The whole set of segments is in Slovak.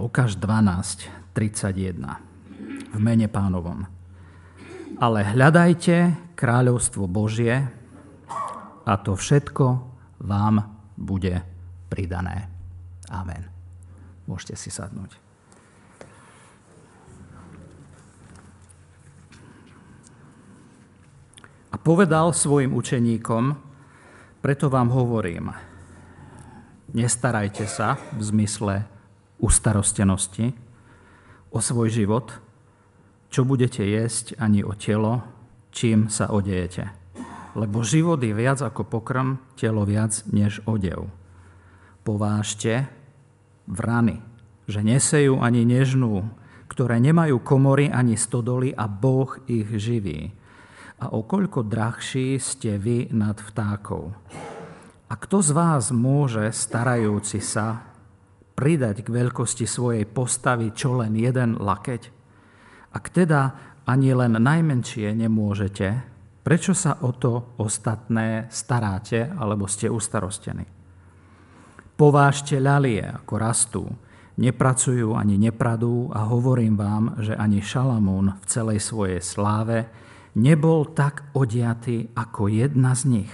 Lukáš 12, 31 v mene pánovom. Ale hľadajte kráľovstvo Božie a to všetko vám bude pridané. Amen. Môžete si sadnúť. A povedal svojim učeníkom, preto vám hovorím, nestarajte sa v zmysle ustarostenosti o svoj život, čo budete jesť, ani o telo, čím sa odejete. Lebo život je viac ako pokrm, telo viac než odev. Povážte vrany, že nesejú ani nežnú, ktoré nemajú komory ani stodoly a Boh ich živí. A o koľko drahší ste vy nad vtákov. A kto z vás môže, starajúci sa, pridať k veľkosti svojej postavy čo len jeden lakeť? Ak teda ani len najmenšie nemôžete, prečo sa o to ostatné staráte alebo ste ustarostení? Povážte ľalie, ako rastú, nepracujú ani nepradú a hovorím vám, že ani Šalamún v celej svojej sláve nebol tak odiatý ako jedna z nich.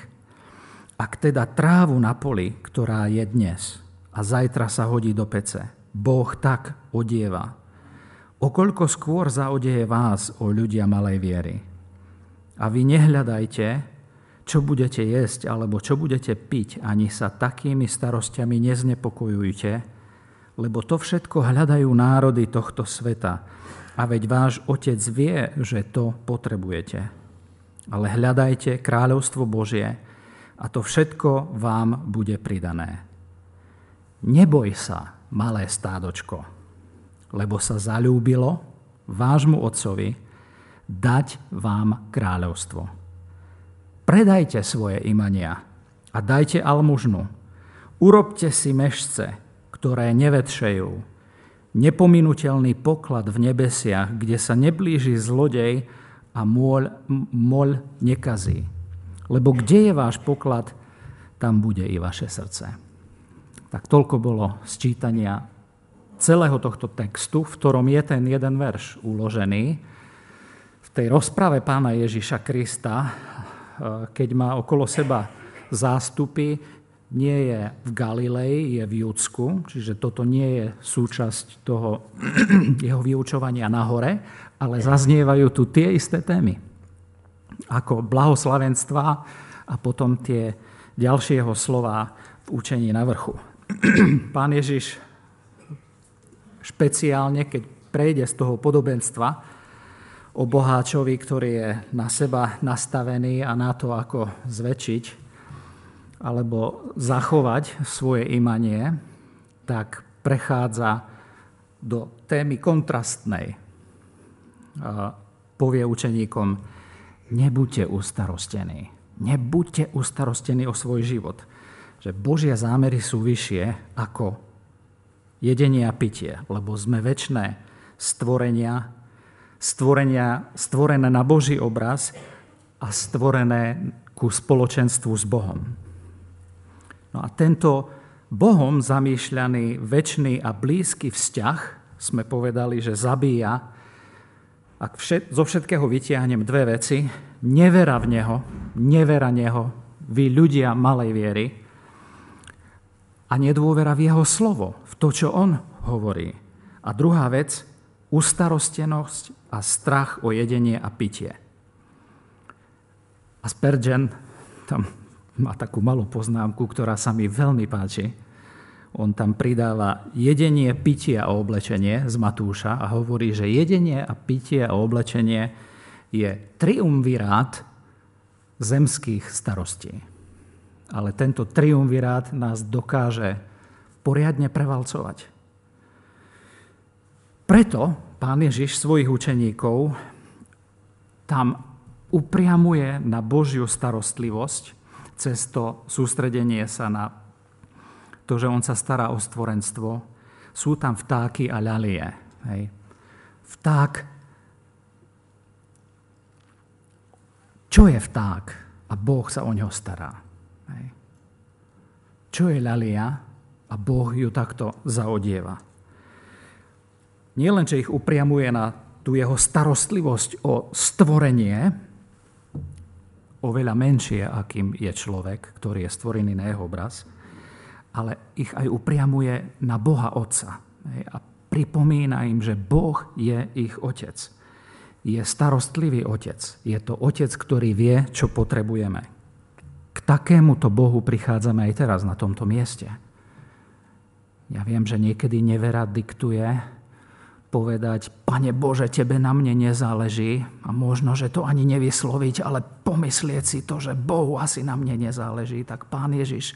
Ak teda trávu na poli, ktorá je dnes, a zajtra sa hodí do pece. Boh tak odieva. Okoľko skôr zaodeje vás, o ľudia malej viery. A vy nehľadajte, čo budete jesť alebo čo budete piť, ani sa takými starostiami neznepokojujte, lebo to všetko hľadajú národy tohto sveta. A veď váš Otec vie, že to potrebujete. Ale hľadajte kráľovstvo Božie a to všetko vám bude pridané. Neboj sa, malé stádočko, lebo sa zalúbilo vášmu otcovi dať vám kráľovstvo. Predajte svoje imania a dajte almužnu. Urobte si mešce, ktoré nevetšejú. Nepominutelný poklad v nebesiach, kde sa neblíži zlodej a môľ, môľ nekazí. Lebo kde je váš poklad, tam bude i vaše srdce. Tak toľko bolo sčítania celého tohto textu, v ktorom je ten jeden verš uložený. V tej rozprave pána Ježiša Krista, eh, keď má okolo seba zástupy, nie je v Galilei, je v Júdsku, čiže toto nie je súčasť toho jeho vyučovania nahore, ale zaznievajú tu tie isté témy, ako blahoslavenstva a potom tie ďalšie jeho slova v učení na vrchu. Pán Ježiš špeciálne, keď prejde z toho podobenstva o boháčovi, ktorý je na seba nastavený a na to, ako zväčšiť alebo zachovať svoje imanie, tak prechádza do témy kontrastnej. Povie učeníkom, nebuďte ustarostení. Nebuďte ustarostení o svoj život že Božie zámery sú vyššie ako jedenie a pitie, lebo sme väčšie stvorenia, stvorenia, stvorené na Boží obraz a stvorené ku spoločenstvu s Bohom. No a tento Bohom zamýšľaný väčší a blízky vzťah, sme povedali, že zabíja, ak všet, zo všetkého vytiahnem dve veci, nevera v Neho, nevera Neho, vy ľudia malej viery, a nedôvera v jeho slovo, v to, čo on hovorí. A druhá vec, ustarostenosť a strach o jedenie a pitie. A Spurgeon tam má takú malú poznámku, ktorá sa mi veľmi páči. On tam pridáva jedenie, pitie a oblečenie z Matúša a hovorí, že jedenie a pitie a oblečenie je triumvirát zemských starostí ale tento triumvirát nás dokáže poriadne prevalcovať. Preto pán Ježiš svojich učeníkov tam upriamuje na Božiu starostlivosť cez to sústredenie sa na to, že on sa stará o stvorenstvo. Sú tam vtáky a ľalie. Hej. Vták. Čo je vták? A Boh sa o neho stará. Čo je ľalia? A Boh ju takto zaodieva. nielen, že ich upriamuje na tú jeho starostlivosť o stvorenie, oveľa menšie, akým je človek, ktorý je stvorený na jeho obraz, ale ich aj upriamuje na Boha Otca. A pripomína im, že Boh je ich otec. Je starostlivý otec. Je to otec, ktorý vie, čo potrebujeme. Takémuto Bohu prichádzame aj teraz na tomto mieste. Ja viem, že niekedy nevera diktuje, povedať, Pane Bože, Tebe na mne nezáleží a možno, že to ani nevysloviť, ale pomyslieť si to, že Bohu asi na mne nezáleží, tak Pán Ježiš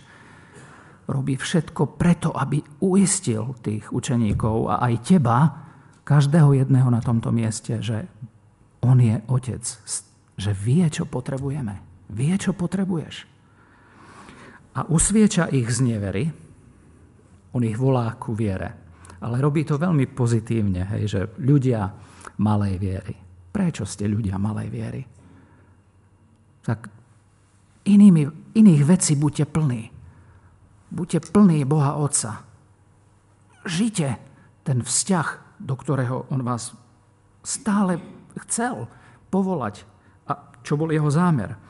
robí všetko preto, aby uistil tých učeníkov a aj teba, každého jedného na tomto mieste, že on je otec, že vie, čo potrebujeme. Vie, čo potrebuješ. A usvieča ich z nevery, on ich volá ku viere ale robí to veľmi pozitívne, hej, že ľudia malej viery. Prečo ste ľudia malej viery? Tak inými, iných vecí buďte plní. Buďte plní Boha Otca. Žite ten vzťah, do ktorého On vás stále chcel povolať a čo bol jeho zámer.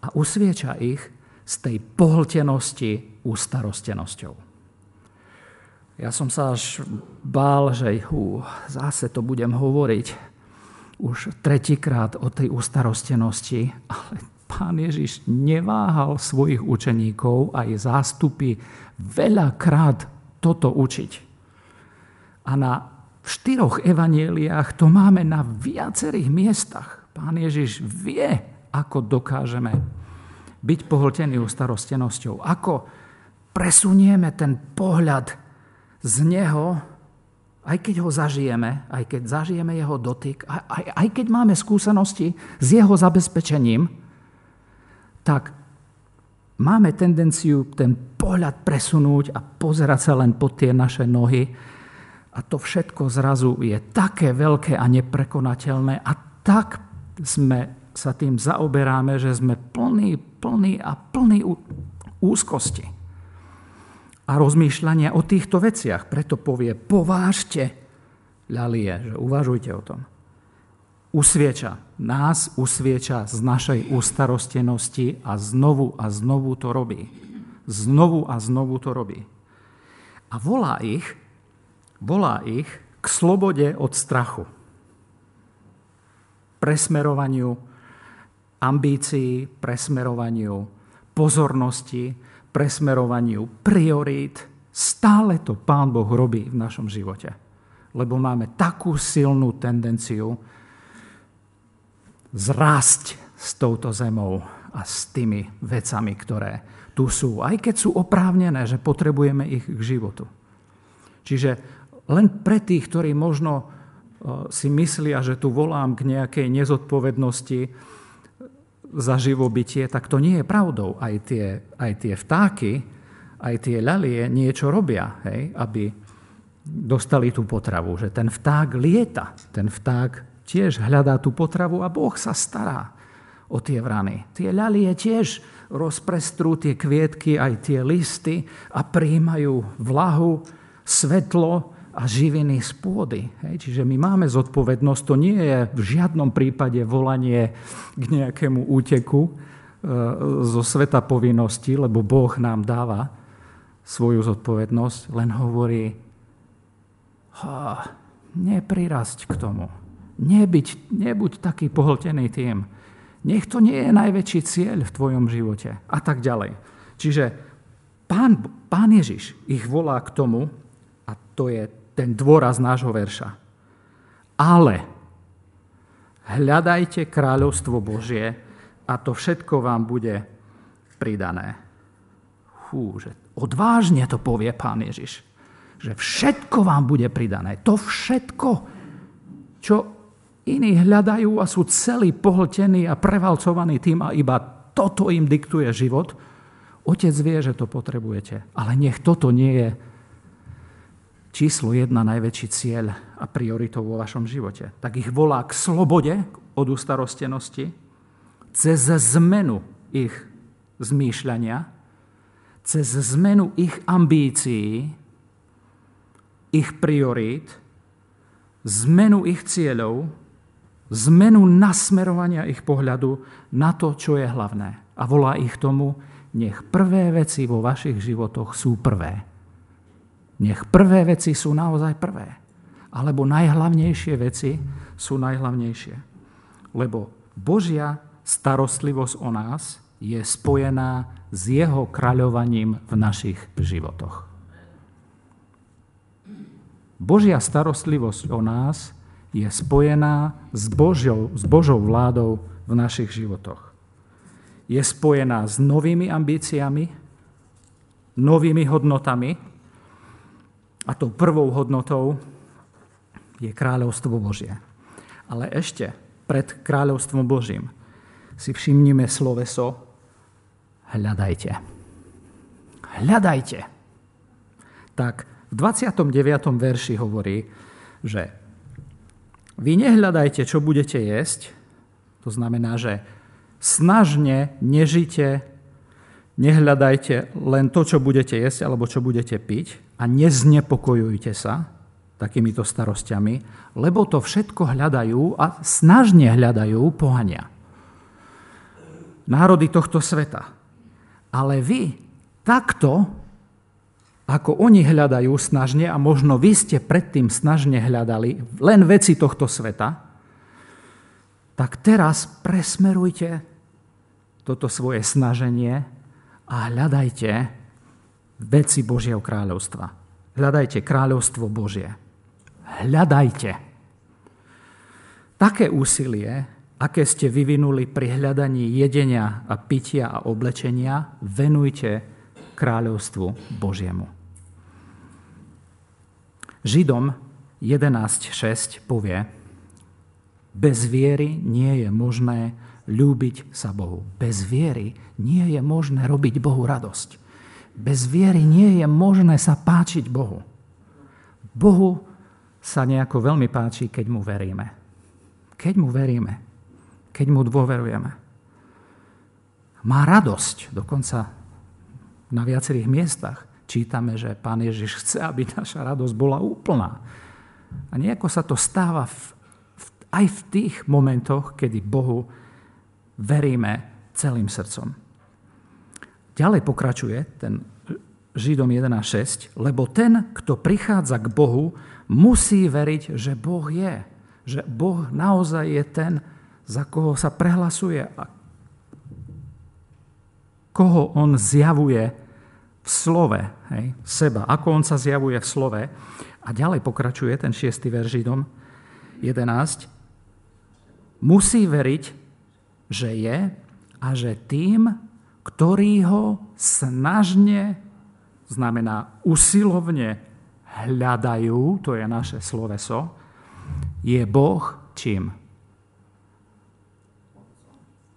A usvieča ich z tej pohltenosti ústarostenosťou. Ja som sa až bál, že hú, zase to budem hovoriť už tretíkrát o tej ustarostenosti, ale pán Ježiš neváhal svojich učeníkov aj zástupy veľakrát toto učiť. A na štyroch evanieliách to máme na viacerých miestach. Pán Ježiš vie, ako dokážeme byť pohltení ustarostenosťou. Ako presunieme ten pohľad z Neho, aj keď ho zažijeme, aj keď zažijeme jeho dotyk, aj, aj, aj keď máme skúsenosti s jeho zabezpečením, tak máme tendenciu ten pohľad presunúť a pozerať sa len pod tie naše nohy. A to všetko zrazu je také veľké a neprekonateľné a tak sme sa tým zaoberáme, že sme plní, plní a plní úzkosti a rozmýšľania o týchto veciach. Preto povie, povážte, ľalie, že uvažujte o tom. Usvieča, nás usvieča z našej ustarostenosti a znovu a znovu to robí. Znovu a znovu to robí. A volá ich, volá ich k slobode od strachu. Presmerovaniu ambícií, presmerovaniu pozornosti, presmerovaniu priorít. Stále to Pán Boh robí v našom živote. Lebo máme takú silnú tendenciu zrásť s touto zemou a s tými vecami, ktoré tu sú. Aj keď sú oprávnené, že potrebujeme ich k životu. Čiže len pre tých, ktorí možno e, si myslia, že tu volám k nejakej nezodpovednosti, za živobytie, tak to nie je pravdou. Aj tie, aj tie vtáky, aj tie ľalie niečo robia, hej, aby dostali tú potravu. Že ten vták lieta, ten vták tiež hľadá tú potravu a Boh sa stará o tie vrany. Tie ľalie tiež rozprestrú tie kvietky, aj tie listy a príjmajú vlahu, svetlo, a živiny z pôdy. Hej. Čiže my máme zodpovednosť, to nie je v žiadnom prípade volanie k nejakému úteku e, zo sveta povinnosti, lebo Boh nám dáva svoju zodpovednosť, len hovorí, neprirasť k tomu. Nebyť, nebuď taký pohltený tým. Nech to nie je najväčší cieľ v tvojom živote. A tak ďalej. Čiže pán, pán Ježiš ich volá k tomu, a to je ten dôraz nášho verša. Ale hľadajte kráľovstvo Božie a to všetko vám bude pridané. Hú, že odvážne to povie pán Ježiš. Že všetko vám bude pridané. To všetko, čo iní hľadajú a sú celí pohltení a prevalcovaní tým a iba toto im diktuje život, Otec vie, že to potrebujete. Ale nech toto nie je číslo jedna najväčší cieľ a prioritou vo vašom živote. Tak ich volá k slobode od ustarostenosti, cez zmenu ich zmýšľania, cez zmenu ich ambícií, ich priorít zmenu ich cieľov, zmenu nasmerovania ich pohľadu na to, čo je hlavné. A volá ich tomu, nech prvé veci vo vašich životoch sú prvé. Nech prvé veci sú naozaj prvé. Alebo najhlavnejšie veci sú najhlavnejšie. Lebo Božia starostlivosť o nás je spojená s jeho kráľovaním v našich životoch. Božia starostlivosť o nás je spojená s Božou, s Božou vládou v našich životoch. Je spojená s novými ambíciami, novými hodnotami a tou prvou hodnotou je kráľovstvo Božie. Ale ešte pred kráľovstvom Božím si všimnime sloveso hľadajte. Hľadajte. Tak v 29. verši hovorí, že vy nehľadajte, čo budete jesť, to znamená, že snažne nežite, nehľadajte len to, čo budete jesť alebo čo budete piť a neznepokojujte sa takýmito starostiami, lebo to všetko hľadajú a snažne hľadajú pohania. Národy tohto sveta. Ale vy takto ako oni hľadajú snažne a možno vy ste predtým snažne hľadali len veci tohto sveta, tak teraz presmerujte toto svoje snaženie a hľadajte veci Božieho kráľovstva. Hľadajte kráľovstvo Božie. Hľadajte. Také úsilie, aké ste vyvinuli pri hľadaní jedenia a pitia a oblečenia, venujte kráľovstvu Božiemu. Židom 11.6 povie, bez viery nie je možné ľúbiť sa Bohu. Bez viery nie je možné robiť Bohu radosť. Bez viery nie je možné sa páčiť Bohu. Bohu sa nejako veľmi páči, keď mu veríme. Keď mu veríme. Keď mu dôverujeme. Má radosť, dokonca na viacerých miestach čítame, že Pán Ježiš chce, aby naša radosť bola úplná. A nejako sa to stáva v, v, aj v tých momentoch, kedy Bohu veríme celým srdcom. Ďalej pokračuje ten Židom 1.6, lebo ten, kto prichádza k Bohu, musí veriť, že Boh je. Že Boh naozaj je ten, za koho sa prehlasuje a koho on zjavuje v slove, hej, seba, ako on sa zjavuje v slove. A ďalej pokračuje ten šiestý verš Židom 11. Musí veriť, že je a že tým, ktorí ho snažne, znamená usilovne hľadajú, to je naše sloveso, je Boh čím?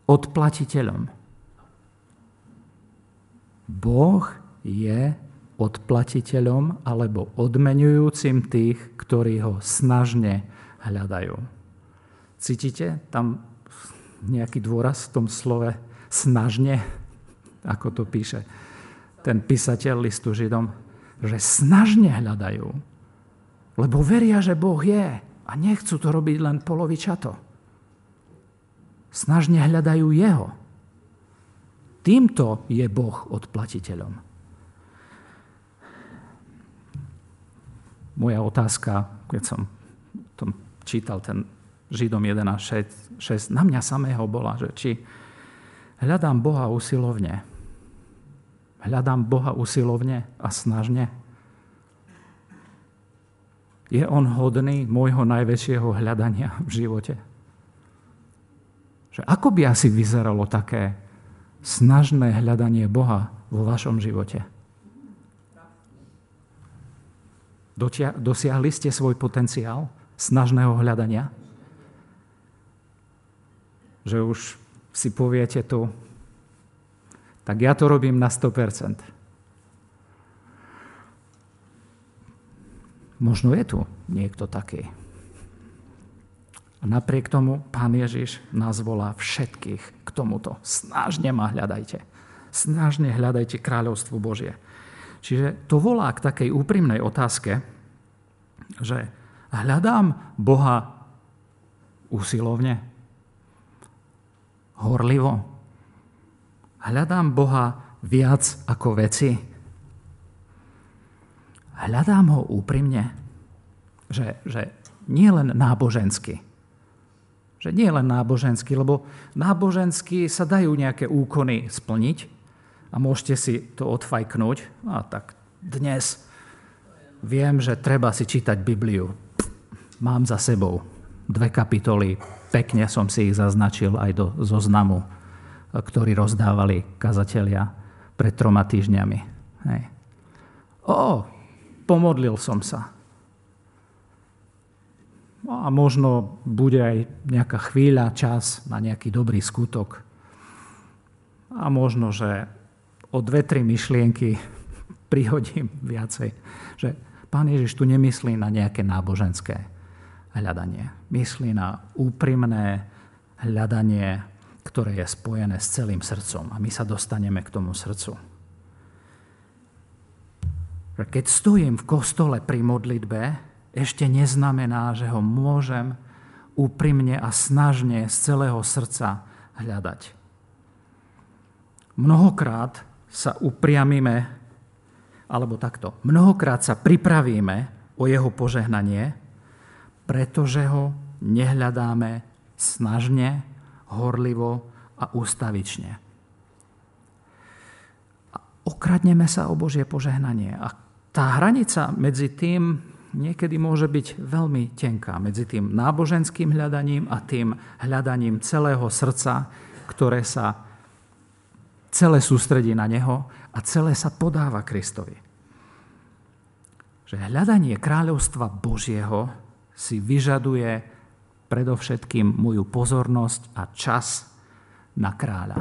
Odplatiteľom. Boh je odplatiteľom alebo odmenujúcim tých, ktorí ho snažne hľadajú. Cítite tam nejaký dôraz v tom slove snažne, ako to píše ten písateľ listu Židom, že snažne hľadajú, lebo veria, že Boh je a nechcú to robiť len polovičato. Snažne hľadajú Jeho. Týmto je Boh odplatiteľom. moja otázka, keď som tom čítal ten Židom 11.6, na mňa samého bola, že či hľadám Boha usilovne, hľadám Boha usilovne a snažne. Je On hodný môjho najväčšieho hľadania v živote? Že ako by asi vyzeralo také snažné hľadanie Boha vo vašom živote? Dosiahli ste svoj potenciál snažného hľadania? Že už si poviete tu, tak ja to robím na 100%. Možno je tu niekto taký. A napriek tomu Pán Ježiš nás volá všetkých k tomuto. Snažne ma hľadajte. Snažne hľadajte kráľovstvo Božie. Čiže to volá k takej úprimnej otázke, že Hľadám Boha usilovne, horlivo. Hľadám Boha viac ako veci. Hľadám ho úprimne, že, že nie len nábožensky. Že nie len nábožensky, lebo nábožensky sa dajú nejaké úkony splniť a môžete si to odfajknúť. A tak dnes viem, že treba si čítať Bibliu. Mám za sebou dve kapitoly, pekne som si ich zaznačil aj do zoznamu, ktorý rozdávali kazatelia pred troma týždňami. Hej. O, pomodlil som sa. No a možno bude aj nejaká chvíľa, čas na nejaký dobrý skutok. A možno, že o dve, tri myšlienky prihodím viacej. Že pán Ježiš tu nemyslí na nejaké náboženské hľadanie. Myslí na úprimné hľadanie ktoré je spojené s celým srdcom. A my sa dostaneme k tomu srdcu. Keď stojím v kostole pri modlitbe, ešte neznamená, že ho môžem úprimne a snažne z celého srdca hľadať. Mnohokrát sa upriamime, alebo takto, mnohokrát sa pripravíme o jeho požehnanie, pretože ho nehľadáme snažne horlivo a ústavične. A okradneme sa o Božie požehnanie. A tá hranica medzi tým niekedy môže byť veľmi tenká. Medzi tým náboženským hľadaním a tým hľadaním celého srdca, ktoré sa celé sústredí na Neho a celé sa podáva Kristovi. Že hľadanie kráľovstva Božieho si vyžaduje predovšetkým moju pozornosť a čas na kráľa.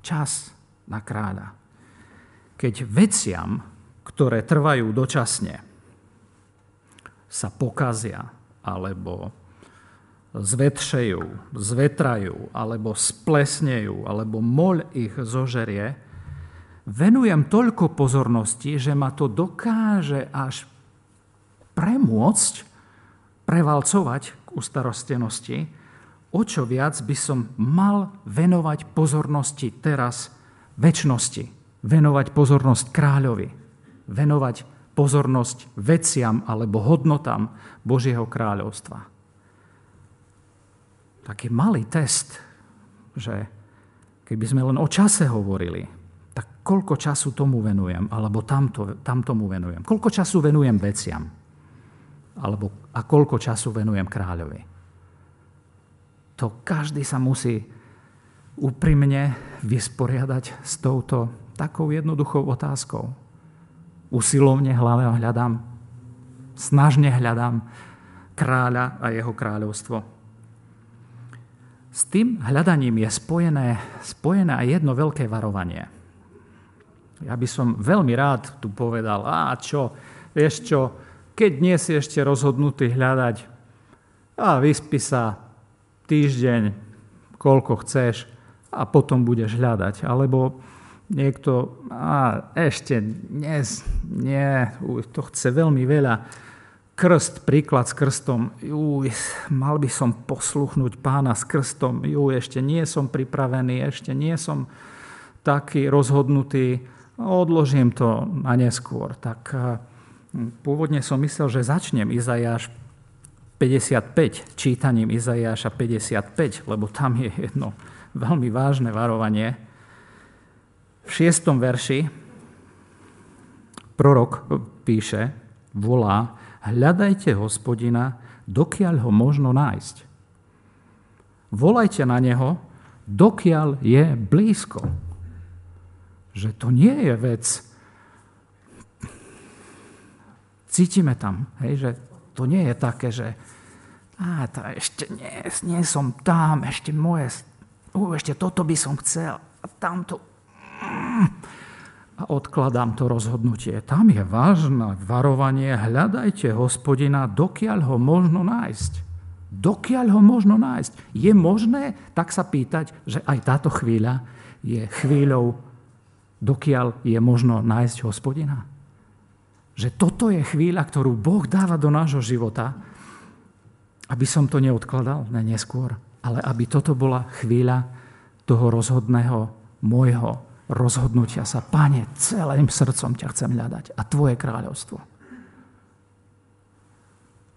Čas na kráľa. Keď veciam, ktoré trvajú dočasne, sa pokazia alebo zvetšejú, zvetrajú, alebo splesnejú, alebo moľ ich zožerie, venujem toľko pozornosti, že ma to dokáže až premôcť, prevalcovať ustarostenosti, o čo viac by som mal venovať pozornosti teraz väčšnosti, venovať pozornosť kráľovi, venovať pozornosť veciam alebo hodnotám Božieho kráľovstva. Taký malý test, že keby sme len o čase hovorili, tak koľko času tomu venujem, alebo tamto, tamtomu venujem. Koľko času venujem veciam alebo a koľko času venujem kráľovi. To každý sa musí úprimne vysporiadať s touto takou jednoduchou otázkou. Usilovne hľadám, snažne hľadám kráľa a jeho kráľovstvo. S tým hľadaním je spojené, spojené aj jedno veľké varovanie. Ja by som veľmi rád tu povedal, a čo, vieš čo, keď nie si ešte rozhodnutý hľadať, a vyspí sa týždeň, koľko chceš a potom budeš hľadať. Alebo niekto, a ešte dnes, nie, to chce veľmi veľa. Krst, príklad s krstom, uj, mal by som posluchnúť pána s krstom, uj, ešte nie som pripravený, ešte nie som taký rozhodnutý, odložím to na neskôr. Tak Pôvodne som myslel, že začnem Izajáš 55, čítaním Izajáša 55, lebo tam je jedno veľmi vážne varovanie. V šiestom verši prorok píše, volá, hľadajte hospodina, dokiaľ ho možno nájsť. Volajte na neho, dokiaľ je blízko. Že to nie je vec, Cítime tam, hej, že to nie je také, že a to ešte nie, nie som tam, ešte moje, uh, ešte toto by som chcel a tamto. A odkladám to rozhodnutie. Tam je vážne varovanie, hľadajte hospodina, dokiaľ ho možno nájsť. Dokiaľ ho možno nájsť. Je možné tak sa pýtať, že aj táto chvíľa je chvíľou, dokiaľ je možno nájsť hospodina? Že toto je chvíľa, ktorú Boh dáva do nášho života aby som to neodkladal na neskôr, ale aby toto bola chvíľa toho rozhodného môjho rozhodnutia sa. Pane, celým srdcom ťa chcem hľadať a Tvoje kráľovstvo.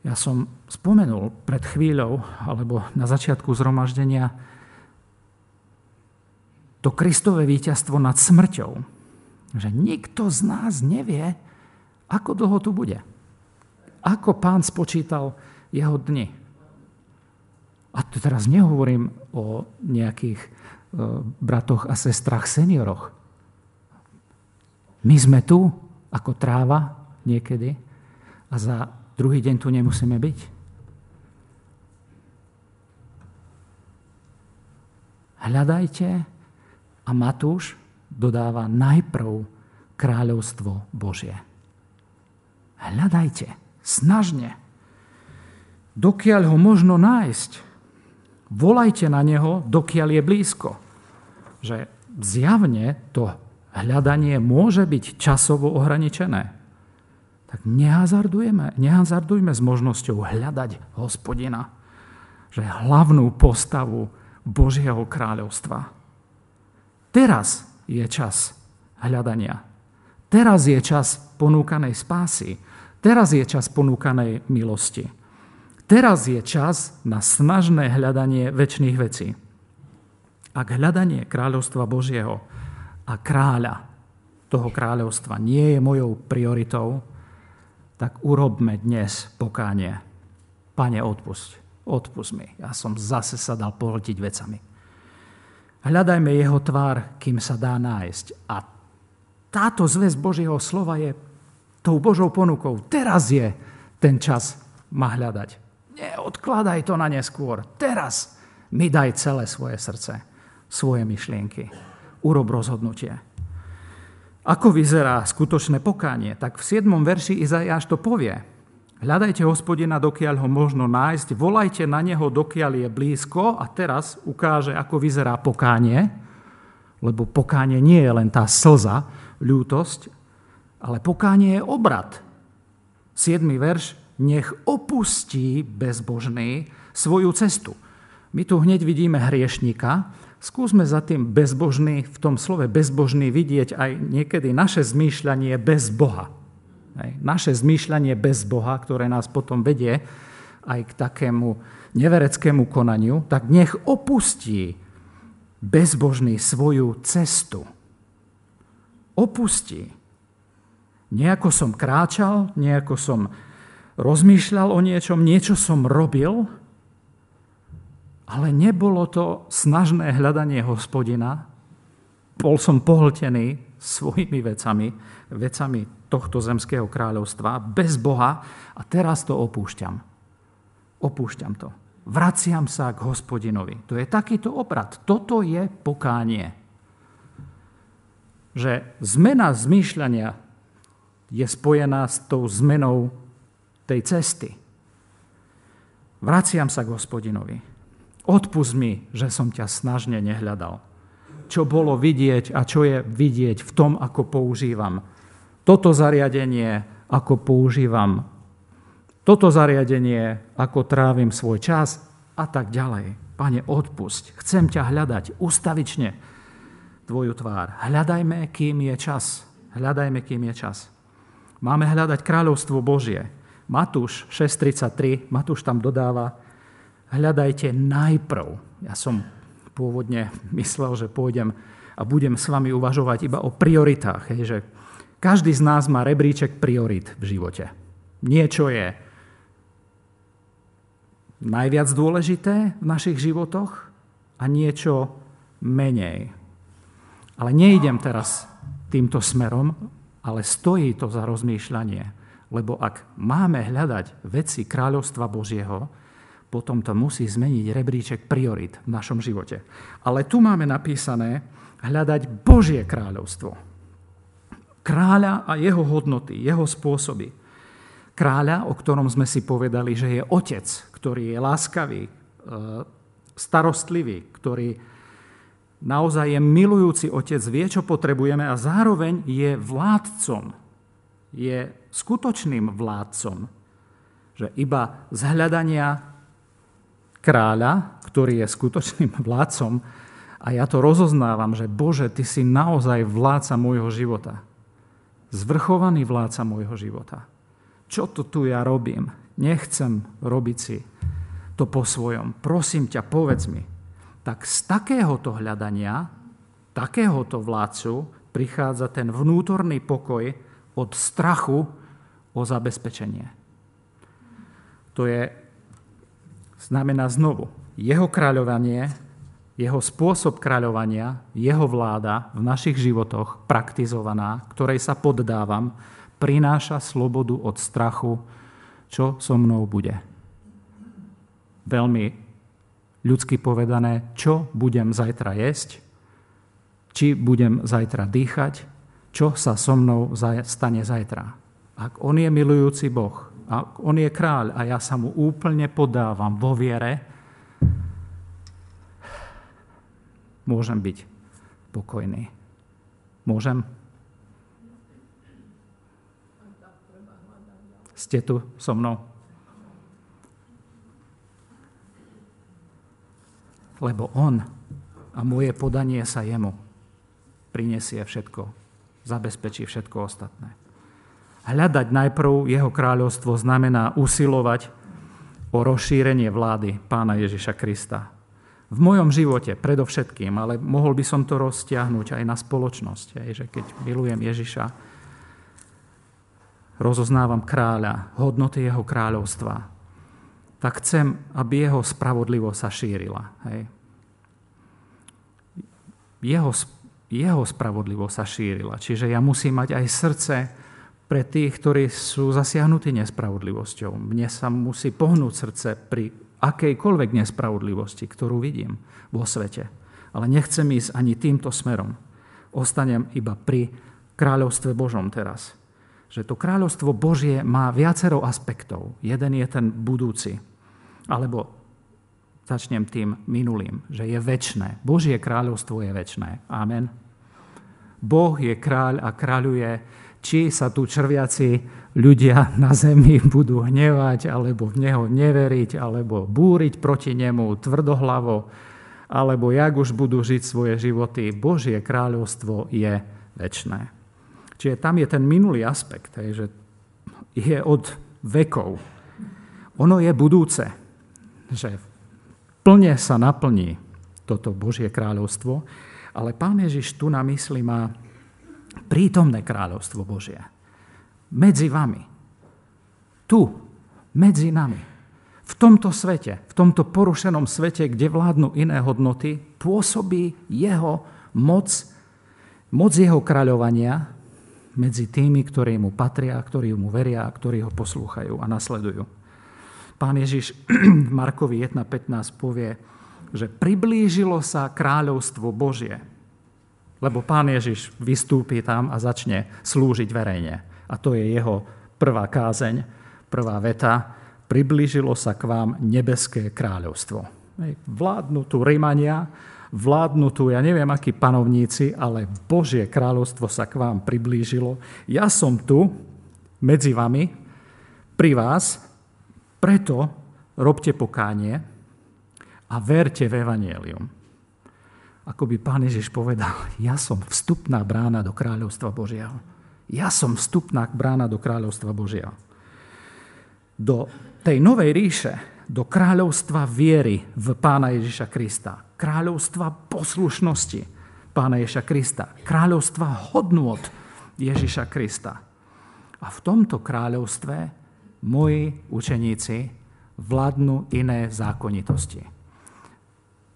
Ja som spomenul pred chvíľou, alebo na začiatku zhromaždenia, to Kristové víťazstvo nad smrťou. Že nikto z nás nevie, ako dlho tu bude. Ako pán spočítal jeho dni. A tu teraz nehovorím o nejakých e, bratoch a sestrach senioroch. My sme tu ako tráva niekedy a za druhý deň tu nemusíme byť. Hľadajte a Matúš dodáva najprv kráľovstvo Božie. Hľadajte, snažne. Dokiaľ ho možno nájsť, volajte na neho, dokiaľ je blízko. Že zjavne to hľadanie môže byť časovo ohraničené. Tak nehazardujeme, nehazardujme s možnosťou hľadať hospodina, že hlavnú postavu Božieho kráľovstva. Teraz je čas hľadania. Teraz je čas ponúkanej spásy. Teraz je čas ponúkanej milosti. Teraz je čas na snažné hľadanie väčšných vecí. Ak hľadanie kráľovstva Božieho a kráľa toho kráľovstva nie je mojou prioritou, tak urobme dnes pokánie. Pane, odpusť. Odpusť mi. Ja som zase sa dal pohltiť vecami. Hľadajme jeho tvár, kým sa dá nájsť. A táto zväz Božieho slova je tou Božou ponukou. Teraz je ten čas ma hľadať. Neodkladaj to na neskôr. Teraz mi daj celé svoje srdce, svoje myšlienky. Urob rozhodnutie. Ako vyzerá skutočné pokánie? Tak v 7. verši Izajáš to povie. Hľadajte hospodina, dokiaľ ho možno nájsť, volajte na neho, dokiaľ je blízko a teraz ukáže, ako vyzerá pokánie, lebo pokánie nie je len tá slza, ľútosť, ale pokánie je obrad. 7. verš, nech opustí bezbožný svoju cestu. My tu hneď vidíme hriešnika, skúsme za tým bezbožný, v tom slove bezbožný vidieť aj niekedy naše zmýšľanie bez Boha. Naše zmýšľanie bez Boha, ktoré nás potom vedie aj k takému nevereckému konaniu, tak nech opustí bezbožný svoju cestu. Opustí. Nejako som kráčal, nejako som rozmýšľal o niečom, niečo som robil, ale nebolo to snažné hľadanie hospodina. Bol som pohltený svojimi vecami, vecami tohto zemského kráľovstva, bez Boha a teraz to opúšťam. Opúšťam to. Vraciam sa k hospodinovi. To je takýto obrad. Toto je pokánie. Že zmena zmýšľania je spojená s tou zmenou tej cesty. Vraciam sa k hospodinovi. Odpust mi, že som ťa snažne nehľadal. Čo bolo vidieť a čo je vidieť v tom, ako používam toto zariadenie, ako používam toto zariadenie, ako trávim svoj čas a tak ďalej. Pane, odpusť. Chcem ťa hľadať ustavične tvoju tvár. Hľadajme, kým je čas. Hľadajme, kým je čas. Máme hľadať kráľovstvo Božie. Matúš 6.33, Matúš tam dodáva, hľadajte najprv. Ja som pôvodne myslel, že pôjdem a budem s vami uvažovať iba o prioritách, hej, že každý z nás má rebríček priorit v živote. Niečo je najviac dôležité v našich životoch a niečo menej. Ale nejdem teraz týmto smerom, ale stojí to za rozmýšľanie. Lebo ak máme hľadať veci kráľovstva Božieho, potom to musí zmeniť rebríček priorit v našom živote. Ale tu máme napísané hľadať Božie kráľovstvo kráľa a jeho hodnoty, jeho spôsoby. Kráľa, o ktorom sme si povedali, že je otec, ktorý je láskavý, e, starostlivý, ktorý naozaj je milujúci otec, vie, čo potrebujeme a zároveň je vládcom. Je skutočným vládcom. Že iba z hľadania kráľa, ktorý je skutočným vládcom a ja to rozoznávam, že Bože, Ty si naozaj vládca môjho života. Zvrchovaný vládca môjho života. Čo to tu ja robím? Nechcem robiť si to po svojom. Prosím ťa, povedz mi. Tak z takéhoto hľadania, takéhoto vládcu prichádza ten vnútorný pokoj od strachu o zabezpečenie. To je, znamená znovu, jeho kráľovanie, jeho spôsob kráľovania, jeho vláda v našich životoch, praktizovaná, ktorej sa poddávam, prináša slobodu od strachu, čo so mnou bude. Veľmi ľudsky povedané, čo budem zajtra jesť, či budem zajtra dýchať, čo sa so mnou stane zajtra. Ak on je milujúci Boh, ak on je kráľ a ja sa mu úplne podávam vo viere, môžem byť pokojný. Môžem? Ste tu so mnou? Lebo on a moje podanie sa jemu prinesie všetko, zabezpečí všetko ostatné. Hľadať najprv jeho kráľovstvo znamená usilovať o rozšírenie vlády pána Ježiša Krista. V mojom živote predovšetkým, ale mohol by som to roztiahnuť aj na spoločnosť, že keď milujem Ježiša, rozoznávam kráľa, hodnoty jeho kráľovstva, tak chcem, aby jeho spravodlivosť sa šírila. Hej. Jeho, jeho spravodlivosť sa šírila. Čiže ja musím mať aj srdce pre tých, ktorí sú zasiahnutí nespravodlivosťou. Mne sa musí pohnúť srdce pri akejkoľvek nespravodlivosti, ktorú vidím vo svete. Ale nechcem ísť ani týmto smerom. Ostanem iba pri kráľovstve Božom teraz že to kráľovstvo Božie má viacero aspektov. Jeden je ten budúci, alebo začnem tým minulým, že je väčné. Božie kráľovstvo je väčné. Amen. Boh je kráľ a kráľuje, či sa tu črviaci ľudia na zemi budú hnevať, alebo v Neho neveriť, alebo búriť proti Nemu tvrdohlavo, alebo jak už budú žiť svoje životy. Božie kráľovstvo je väčné. Čiže tam je ten minulý aspekt, že je od vekov. Ono je budúce, že plne sa naplní toto Božie kráľovstvo, ale Pán Ježiš tu na mysli má prítomné kráľovstvo Božie. Medzi vami. Tu, medzi nami. V tomto svete, v tomto porušenom svete, kde vládnu iné hodnoty, pôsobí jeho moc, moc jeho kráľovania medzi tými, ktorí mu patria, ktorí mu veria, ktorí ho poslúchajú a nasledujú. Pán Ježiš v Markovi 1.15 povie, že priblížilo sa kráľovstvo Božie. Lebo pán Ježiš vystúpi tam a začne slúžiť verejne. A to je jeho prvá kázeň, prvá veta. Priblížilo sa k vám nebeské kráľovstvo. Vládnu tu Rímania, vládnu tu, ja neviem, akí panovníci, ale Božie kráľovstvo sa k vám priblížilo. Ja som tu medzi vami, pri vás, preto robte pokánie a verte v Evangelium. Ako by pán Ježiš povedal, ja som vstupná brána do kráľovstva Božieho. Ja som vstupná brána do kráľovstva Božieho. Do tej novej ríše, do kráľovstva viery v Pána Ježiša Krista, kráľovstva poslušnosti Pána Ježiša Krista, kráľovstva hodnôt Ježiša Krista. A v tomto kráľovstve moji učeníci vládnu iné zákonitosti.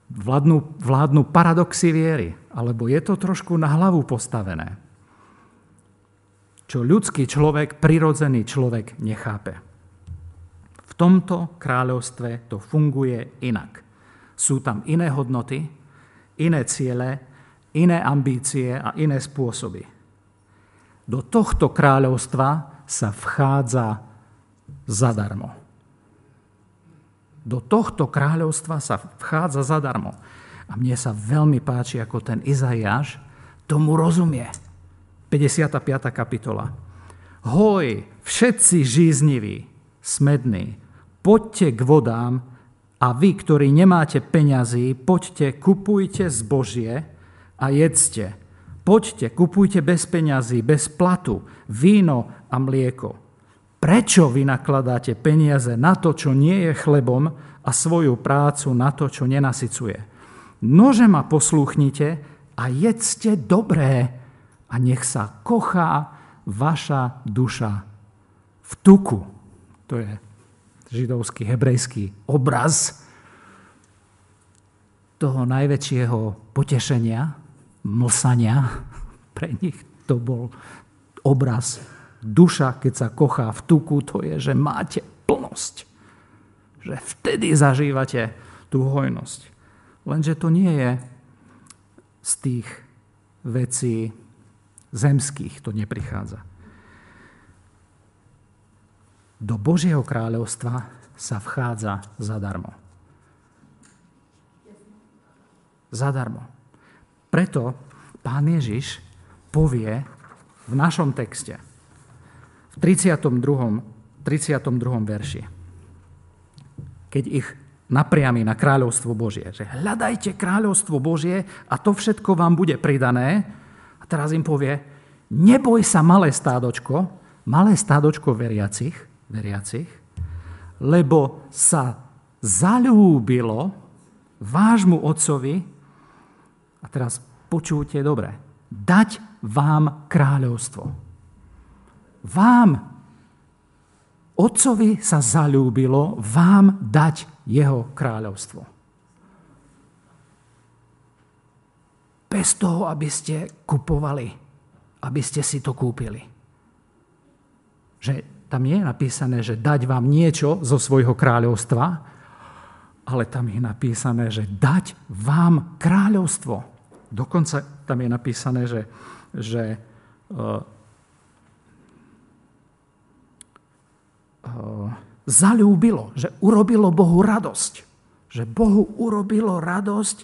Vládnu, vládnu paradoxy viery, alebo je to trošku na hlavu postavené, čo ľudský človek, prirodzený človek nechápe tomto kráľovstve to funguje inak. Sú tam iné hodnoty, iné ciele, iné ambície a iné spôsoby. Do tohto kráľovstva sa vchádza zadarmo. Do tohto kráľovstva sa vchádza zadarmo. A mne sa veľmi páči, ako ten Izaiáš tomu rozumie. 55. kapitola. Hoj, všetci žízniví, smední, poďte k vodám A vy, ktorí nemáte peňazí, poďte, kupujte zbožie a jedzte. Poďte, kupujte bez peňazí, bez platu, víno a mlieko. Prečo vy nakladáte peniaze na to, čo nie je chlebom a svoju prácu na to, čo nenasycuje? Nože ma poslúchnite a jedzte dobré a nech sa kochá vaša duša v tuku. To je židovský, hebrejský obraz toho najväčšieho potešenia, mlsania. Pre nich to bol obraz duša, keď sa kochá v tuku, to je, že máte plnosť. Že vtedy zažívate tú hojnosť. Lenže to nie je z tých vecí zemských, to neprichádza. Do Božieho kráľovstva sa vchádza zadarmo. Zadarmo. Preto pán Ježiš povie v našom texte, 32. 32. verši, keď ich napriami na kráľovstvo Božie, že hľadajte kráľovstvo Božie a to všetko vám bude pridané. A teraz im povie, neboj sa malé stádočko, malé stádočko veriacich, veriacich, lebo sa zalúbilo vášmu otcovi, a teraz počujte dobre, dať vám kráľovstvo. Vám, otcovi sa zalúbilo vám dať jeho kráľovstvo. Bez toho, aby ste kupovali, aby ste si to kúpili. Že tam nie je napísané, že dať vám niečo zo svojho kráľovstva, ale tam je napísané, že dať vám kráľovstvo. Dokonca tam je napísané, že, že zalúbilo, že urobilo Bohu radosť. Že Bohu urobilo radosť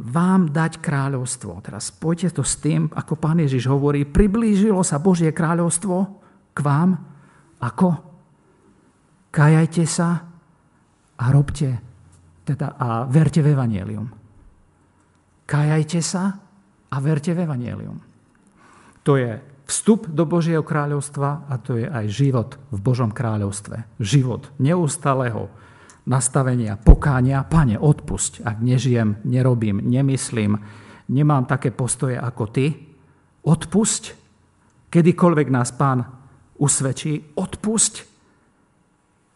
vám dať kráľovstvo. Teraz spojte to s tým, ako pán Ježiš hovorí, priblížilo sa Božie kráľovstvo k vám ako? Kajajte sa a robte, teda a verte v Evangelium. Kajajte sa a verte v Evangelium. To je vstup do Božieho kráľovstva a to je aj život v Božom kráľovstve. Život neustáleho nastavenia, pokánia. Pane, odpusť, ak nežijem, nerobím, nemyslím, nemám také postoje ako ty. Odpusť, kedykoľvek nás Pán usvedčí, odpusť.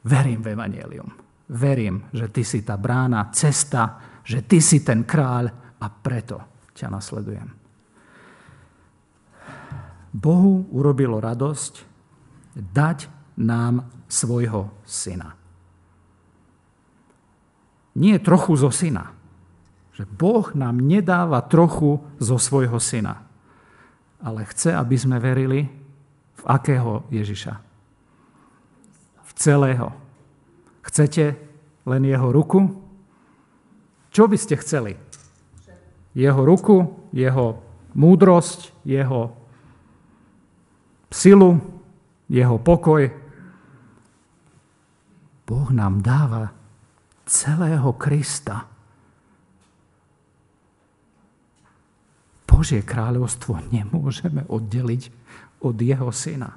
Verím v Evangelium. Verím, že ty si tá brána, cesta, že ty si ten kráľ a preto ťa nasledujem. Bohu urobilo radosť dať nám svojho syna. Nie trochu zo syna. Že Boh nám nedáva trochu zo svojho syna. Ale chce, aby sme verili, v akého Ježiša? V celého. Chcete len jeho ruku? Čo by ste chceli? Jeho ruku, jeho múdrosť, jeho silu, jeho pokoj. Boh nám dáva celého Krista. Božie kráľovstvo nemôžeme oddeliť od jeho syna.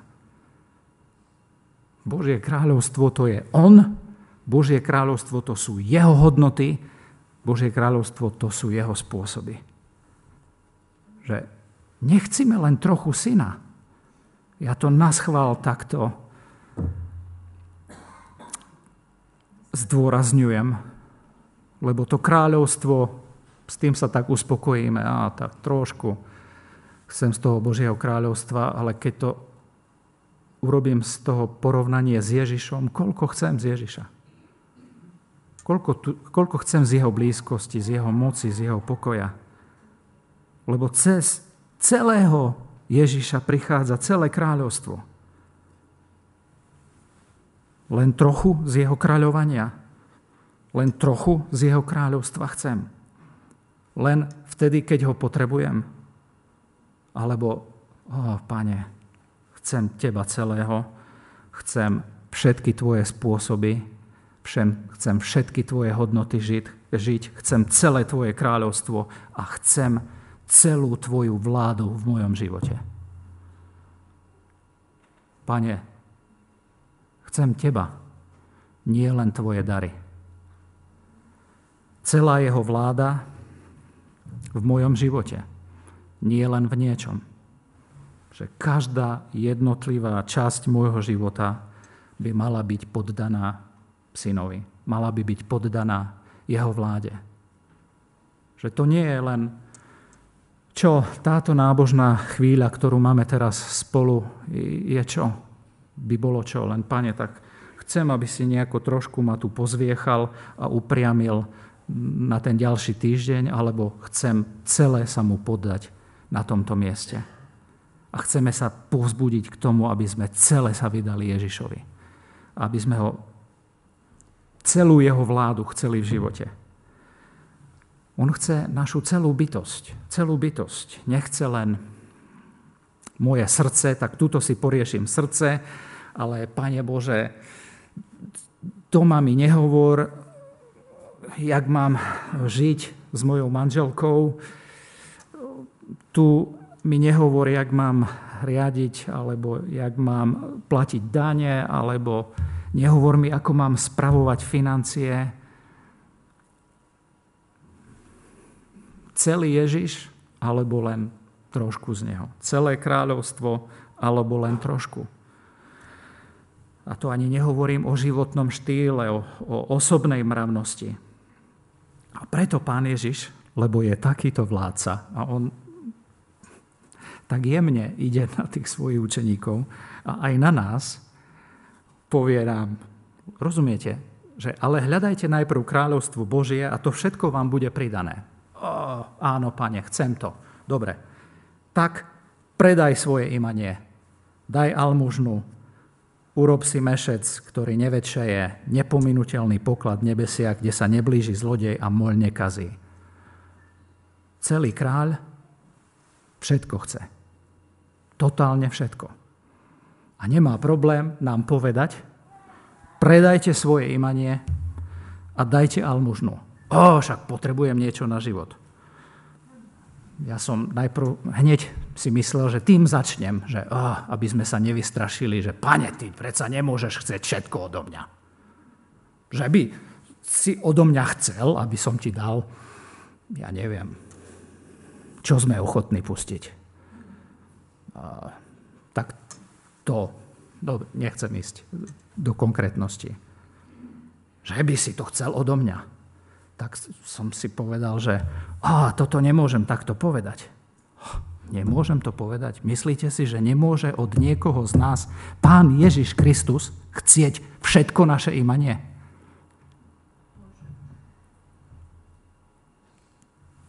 Božie kráľovstvo to je on, Božie kráľovstvo to sú jeho hodnoty, Božie kráľovstvo to sú jeho spôsoby. Že nechcíme len trochu syna. Ja to naschvál takto zdôrazňujem, lebo to kráľovstvo, s tým sa tak uspokojíme, a tak trošku chcem z toho Božieho kráľovstva, ale keď to urobím z toho porovnanie s Ježišom, koľko chcem z Ježiša. Koľko, tu, koľko chcem z jeho blízkosti, z jeho moci, z jeho pokoja. Lebo cez celého Ježiša prichádza celé kráľovstvo. Len trochu z jeho kráľovania. Len trochu z jeho kráľovstva chcem. Len vtedy, keď ho potrebujem alebo, oh, pane, chcem teba celého, chcem všetky tvoje spôsoby, Všem chcem všetky tvoje hodnoty žiť, žiť, chcem celé tvoje kráľovstvo a chcem celú tvoju vládu v mojom živote. Pane, chcem teba, nie len tvoje dary. Celá jeho vláda v mojom živote, nie len v niečom. Že každá jednotlivá časť môjho života by mala byť poddaná synovi. Mala by byť poddaná jeho vláde. Že to nie je len čo táto nábožná chvíľa, ktorú máme teraz spolu, je čo? By bolo čo? Len, pane, tak chcem, aby si nejako trošku ma tu pozviechal a upriamil na ten ďalší týždeň, alebo chcem celé sa mu poddať na tomto mieste. A chceme sa povzbudiť k tomu, aby sme celé sa vydali Ježišovi. Aby sme ho celú jeho vládu chceli v živote. On chce našu celú bytosť. Celú bytosť. Nechce len moje srdce, tak túto si poriešim srdce, ale Pane Bože, doma mi nehovor, jak mám žiť s mojou manželkou. Tu mi nehovor, jak mám riadiť, alebo jak mám platiť dane, alebo nehovor mi, ako mám spravovať financie. Celý Ježiš, alebo len trošku z neho. Celé kráľovstvo, alebo len trošku. A to ani nehovorím o životnom štýle, o, o osobnej mravnosti. A preto pán Ježiš, lebo je takýto vládca a on tak jemne ide na tých svojich učeníkov a aj na nás, povie nám, rozumiete, že ale hľadajte najprv kráľovstvo Božie a to všetko vám bude pridané. Áno, pane, chcem to. Dobre. Tak predaj svoje imanie. Daj almužnu. Urob si mešec, ktorý je nepominutelný poklad nebesia, kde sa neblíži zlodej a moľ nekazí. Celý kráľ všetko chce. Totálne všetko. A nemá problém nám povedať, predajte svoje imanie a dajte almužnu. O, však potrebujem niečo na život. Ja som najprv hneď si myslel, že tým začnem, že oh, aby sme sa nevystrašili, že pane, ty predsa nemôžeš chcieť všetko odo mňa. Že by si odo mňa chcel, aby som ti dal, ja neviem, čo sme ochotní pustiť. Uh, tak to, dobre, nechcem ísť do konkrétnosti. Že by si to chcel odo mňa tak som si povedal, že a, toto nemôžem takto povedať. Nemôžem to povedať. Myslíte si, že nemôže od niekoho z nás Pán Ježiš Kristus chcieť všetko naše imanie?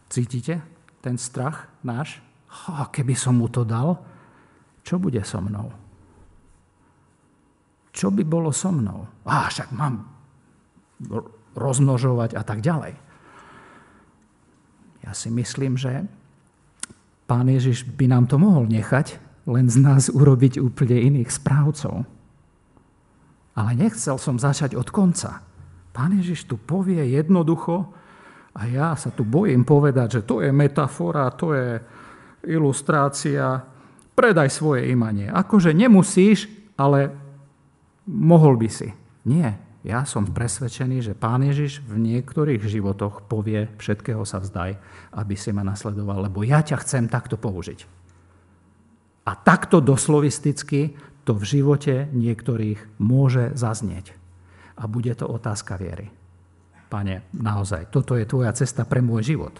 Cítite ten strach náš? A keby som mu to dal, čo bude so mnou? Čo by bolo so mnou? A však mám rozmnožovať a tak ďalej. Ja si myslím, že pán Ježiš by nám to mohol nechať, len z nás urobiť úplne iných správcov. Ale nechcel som začať od konca. Pán Ježiš tu povie jednoducho a ja sa tu bojím povedať, že to je metafora, to je ilustrácia, predaj svoje imanie. Akože nemusíš, ale mohol by si. Nie, ja som presvedčený, že Pán Ježiš v niektorých životoch povie, všetkého sa vzdaj, aby si ma nasledoval, lebo ja ťa chcem takto použiť. A takto doslovisticky to v živote niektorých môže zaznieť. A bude to otázka viery. Pane, naozaj, toto je tvoja cesta pre môj život.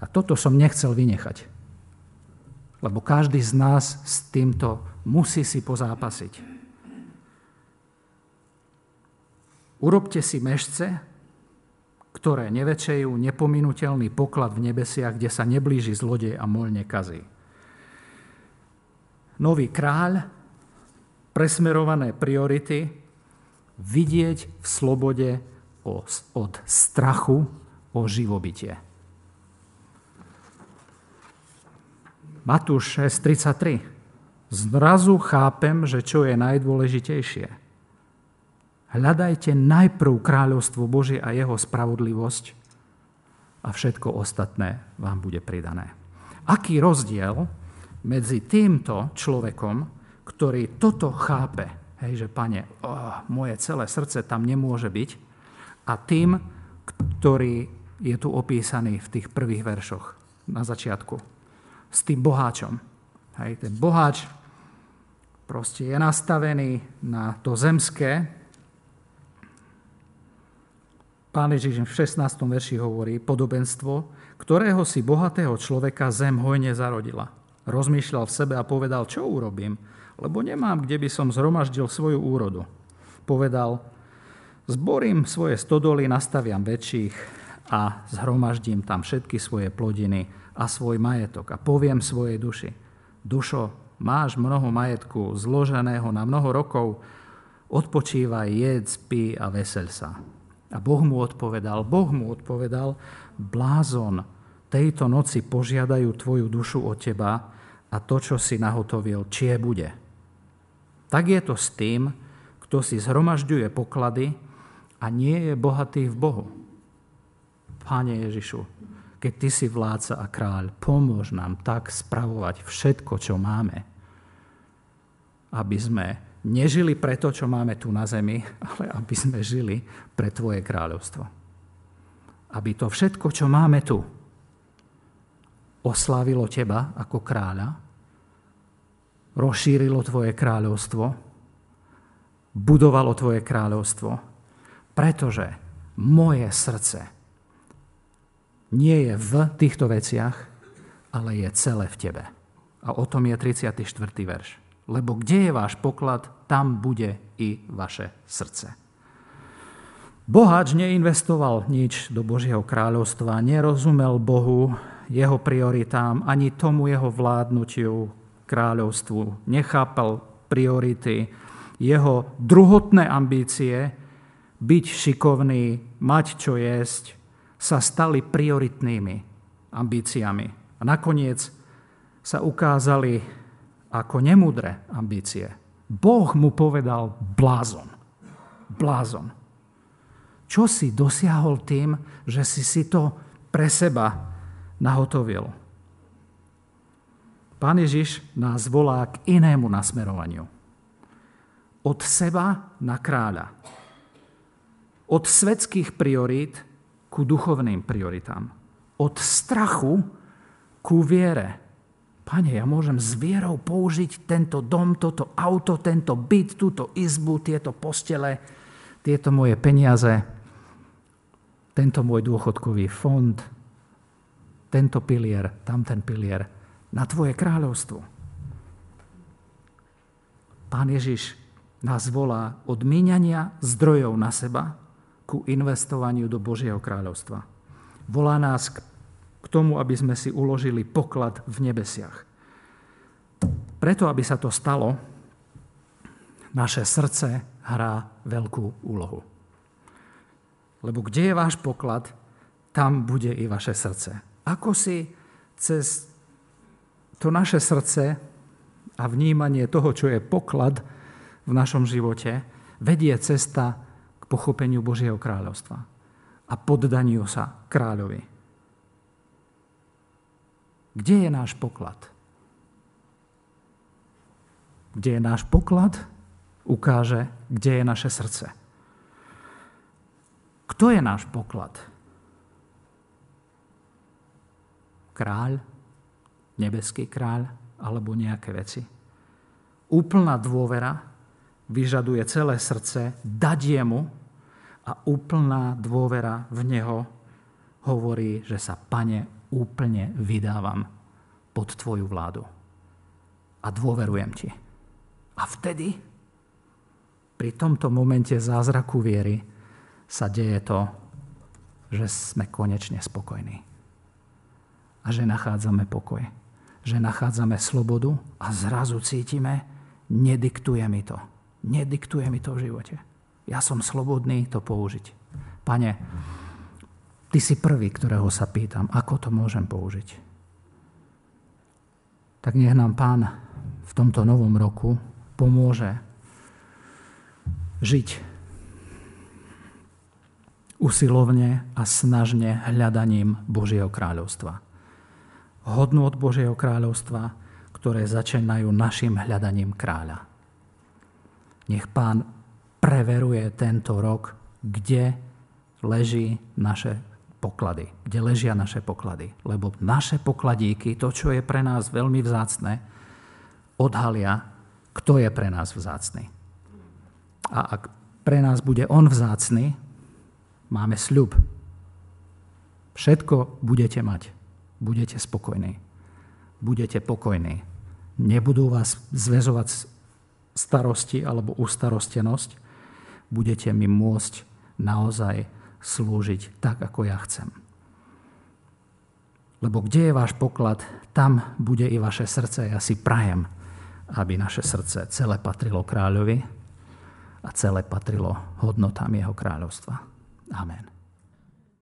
A toto som nechcel vynechať. Lebo každý z nás s týmto musí si pozápasiť. Urobte si mešce, ktoré nevečejú nepominutelný poklad v nebesiach, kde sa neblíži zlodej a moľ nekazí. Nový kráľ, presmerované priority, vidieť v slobode od strachu o živobytie. Matúš 6.33. Zrazu chápem, že čo je najdôležitejšie – Hľadajte najprv kráľovstvo Božie a jeho spravodlivosť a všetko ostatné vám bude pridané. Aký rozdiel medzi týmto človekom, ktorý toto chápe, hej, že pane, oh, moje celé srdce tam nemôže byť, a tým, ktorý je tu opísaný v tých prvých veršoch na začiatku. S tým boháčom. Hej, ten boháč proste je nastavený na to zemské. Pán Ježiš v 16. verši hovorí podobenstvo, ktorého si bohatého človeka zem hojne zarodila. Rozmýšľal v sebe a povedal, čo urobím, lebo nemám, kde by som zhromaždil svoju úrodu. Povedal, zborím svoje stodoly, nastaviam väčších a zhromaždím tam všetky svoje plodiny a svoj majetok a poviem svojej duši, dušo, máš mnoho majetku zloženého na mnoho rokov, odpočívaj, jedz, pí a vesel sa. A Boh mu odpovedal, Boh mu odpovedal, blázon, tejto noci požiadajú tvoju dušu od teba a to, čo si nahotovil, čie bude. Tak je to s tým, kto si zhromažďuje poklady a nie je bohatý v Bohu. Páne Ježišu, keď Ty si vládca a kráľ, pomôž nám tak spravovať všetko, čo máme, aby sme nežili pre to, čo máme tu na zemi, ale aby sme žili pre Tvoje kráľovstvo. Aby to všetko, čo máme tu, oslávilo Teba ako kráľa, rozšírilo Tvoje kráľovstvo, budovalo Tvoje kráľovstvo, pretože moje srdce nie je v týchto veciach, ale je celé v tebe. A o tom je 34. verš. Lebo kde je váš poklad, tam bude i vaše srdce. Boháč neinvestoval nič do Božieho kráľovstva, nerozumel Bohu, jeho prioritám, ani tomu jeho vládnutiu, kráľovstvu. Nechápal priority, jeho druhotné ambície, byť šikovný, mať čo jesť, sa stali prioritnými ambíciami. A nakoniec sa ukázali ako nemudré ambície. Boh mu povedal blázon. Blázon. Čo si dosiahol tým, že si si to pre seba nahotovil? Pán Ježiš nás volá k inému nasmerovaniu. Od seba na kráľa. Od svetských priorít ku duchovným prioritám. Od strachu ku viere. Pane, ja môžem s vierou použiť tento dom, toto auto, tento byt, túto izbu, tieto postele, tieto moje peniaze, tento môj dôchodkový fond, tento pilier, tamten pilier, na Tvoje kráľovstvo. Pán Ježiš nás volá od míňania zdrojov na seba ku investovaniu do Božieho kráľovstva. Volá nás k, k tomu, aby sme si uložili poklad v nebesiach. Preto, aby sa to stalo, naše srdce hrá veľkú úlohu. Lebo kde je váš poklad, tam bude i vaše srdce. Ako si cez to naše srdce a vnímanie toho, čo je poklad v našom živote, vedie cesta k pochopeniu Božieho kráľovstva a poddaniu sa kráľovi. Kde je náš poklad? Kde je náš poklad, ukáže, kde je naše srdce. Kto je náš poklad? Kráľ, nebeský kráľ alebo nejaké veci. Úplná dôvera vyžaduje celé srdce, dať jemu a úplná dôvera v neho hovorí, že sa, pane, úplne vydávam pod tvoju vládu. A dôverujem ti. A vtedy, pri tomto momente zázraku viery, sa deje to, že sme konečne spokojní. A že nachádzame pokoj. Že nachádzame slobodu a zrazu cítime, nediktuje mi to Nediktuje mi to v živote. Ja som slobodný to použiť. Pane, ty si prvý, ktorého sa pýtam, ako to môžem použiť. Tak nech nám pán v tomto novom roku pomôže žiť usilovne a snažne hľadaním Božieho kráľovstva. Hodnú od Božieho kráľovstva, ktoré začínajú našim hľadaním kráľa. Nech pán preveruje tento rok, kde leží naše poklady, kde ležia naše poklady. Lebo naše pokladíky, to, čo je pre nás veľmi vzácne, odhalia, kto je pre nás vzácny. A ak pre nás bude on vzácny, máme sľub. Všetko budete mať. Budete spokojní. Budete pokojní. Nebudú vás zväzovať starosti alebo ustarostenosť. Budete mi môcť naozaj slúžiť tak, ako ja chcem. Lebo kde je váš poklad, tam bude i vaše srdce. Ja si prajem, aby naše srdce celé patrilo kráľovi a celé patrilo hodnotám jeho kráľovstva. Amen.